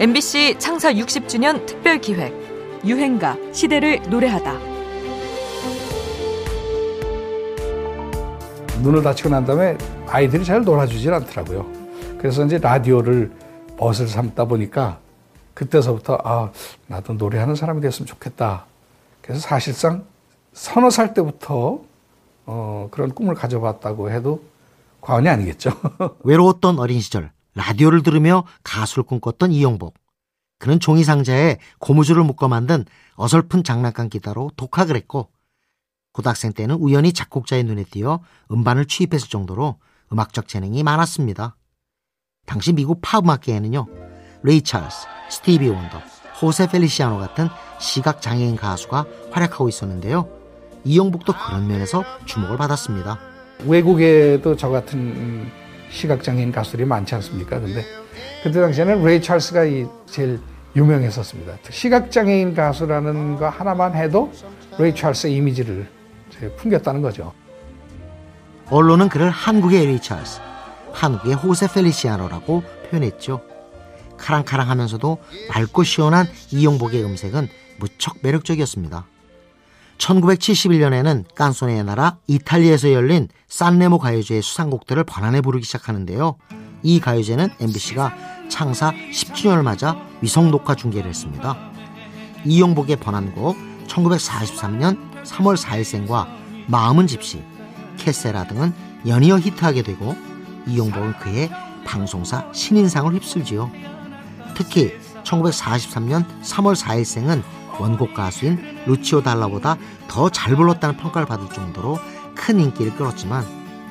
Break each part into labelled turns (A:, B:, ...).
A: MBC 창사 60주년 특별 기획 유행가 시대를 노래하다.
B: 눈을 다치고 난 다음에 아이들이 잘 놀아주질 않더라고요. 그래서 이제 라디오를 벗을 삼다 보니까 그때서부터 아 나도 노래하는 사람이 됐으면 좋겠다. 그래서 사실상 서너 살 때부터 어, 그런 꿈을 가져봤다고 해도 과언이 아니겠죠.
C: 외로웠던 어린 시절 라디오를 들으며 가수를 꿈꿨던 이용복. 그는 종이 상자에 고무줄을 묶어 만든 어설픈 장난감 기타로 독학을 했고 고등학생 때는 우연히 작곡자의 눈에 띄어 음반을 취입했을 정도로 음악적 재능이 많았습니다. 당시 미국 팝 음악계에는요. 레이 찰스, 스티비 원더, 호세 펠리시아노 같은 시각 장애인 가수가 활약하고 있었는데요. 이용복도 그런 면에서 주목을 받았습니다.
B: 외국에도 저 같은 시각장애인 가수들이 많지 않습니까? 근데 그때 당시에는 레이 찰스가 제일 유명했었습니다. 시각장애인 가수라는 거 하나만 해도 레이 찰스의 이미지를 풍겼다는 거죠.
C: 언론은 그를 한국의 레이 찰스, 한국의 호세 펠리시아노라고 표현했죠. 카랑카랑하면서도 맑고 시원한 이용복의 음색은 무척 매력적이었습니다. 1971년에는 깐소네의 나라 이탈리아에서 열린 산레모 가요제의 수상곡들을 번안해 부르기 시작하는데요. 이 가요제는 MBC가 창사 10주년을 맞아 위성 녹화 중계를 했습니다. 이용복의 번안곡 1943년 3월 4일생과 마음은 집시, 캐세라 등은 연이어 히트하게 되고 이용복은 그의 방송사 신인상을 휩쓸지요. 특히 1943년 3월 4일생은 원곡 가수인 루치오 달라보다 더 잘 불렀다는 평가를 받을 정도로 큰 인기를 끌었지만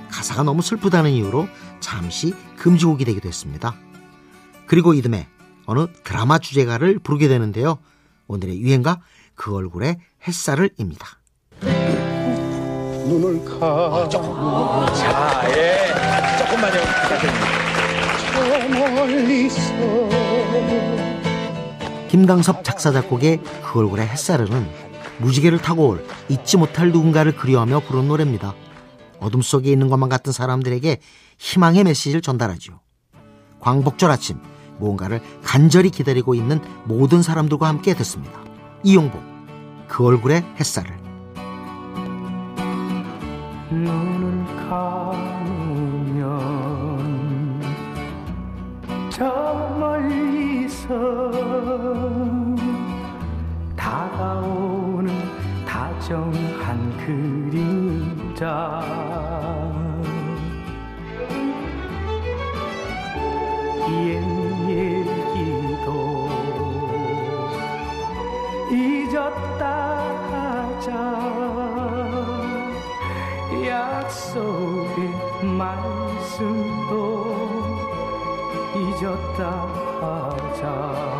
C: 가사가 너무 슬프다는 이유로 잠시 금지곡이 되기도 했습니다. 그리고 이듬해 어느 드라마 주제가를 부르게 되는데요. 오늘의 유행가 그 얼굴의 햇살을입니다.
B: 눈을 가. 아, 조금. 자, 예. 조금만요. 저 멀리서
C: 김강섭 작사 작곡의 그 얼굴의 햇살은 무지개를 타고 올 잊지 못할 누군가를 그리워하며 부른 노래입니다. 어둠 속에 있는 것만 같은 사람들에게 희망의 메시지를 전달하죠. 광복절 아침 무언가를 간절히 기다리고 있는 모든 사람들과 함께 듣습니다. 이용복 그 얼굴의 햇살을
D: 저 멀리서 다정한 그림자. 옛 얘기도 잊었다 하자. 약속의 말씀도 잊었다 하자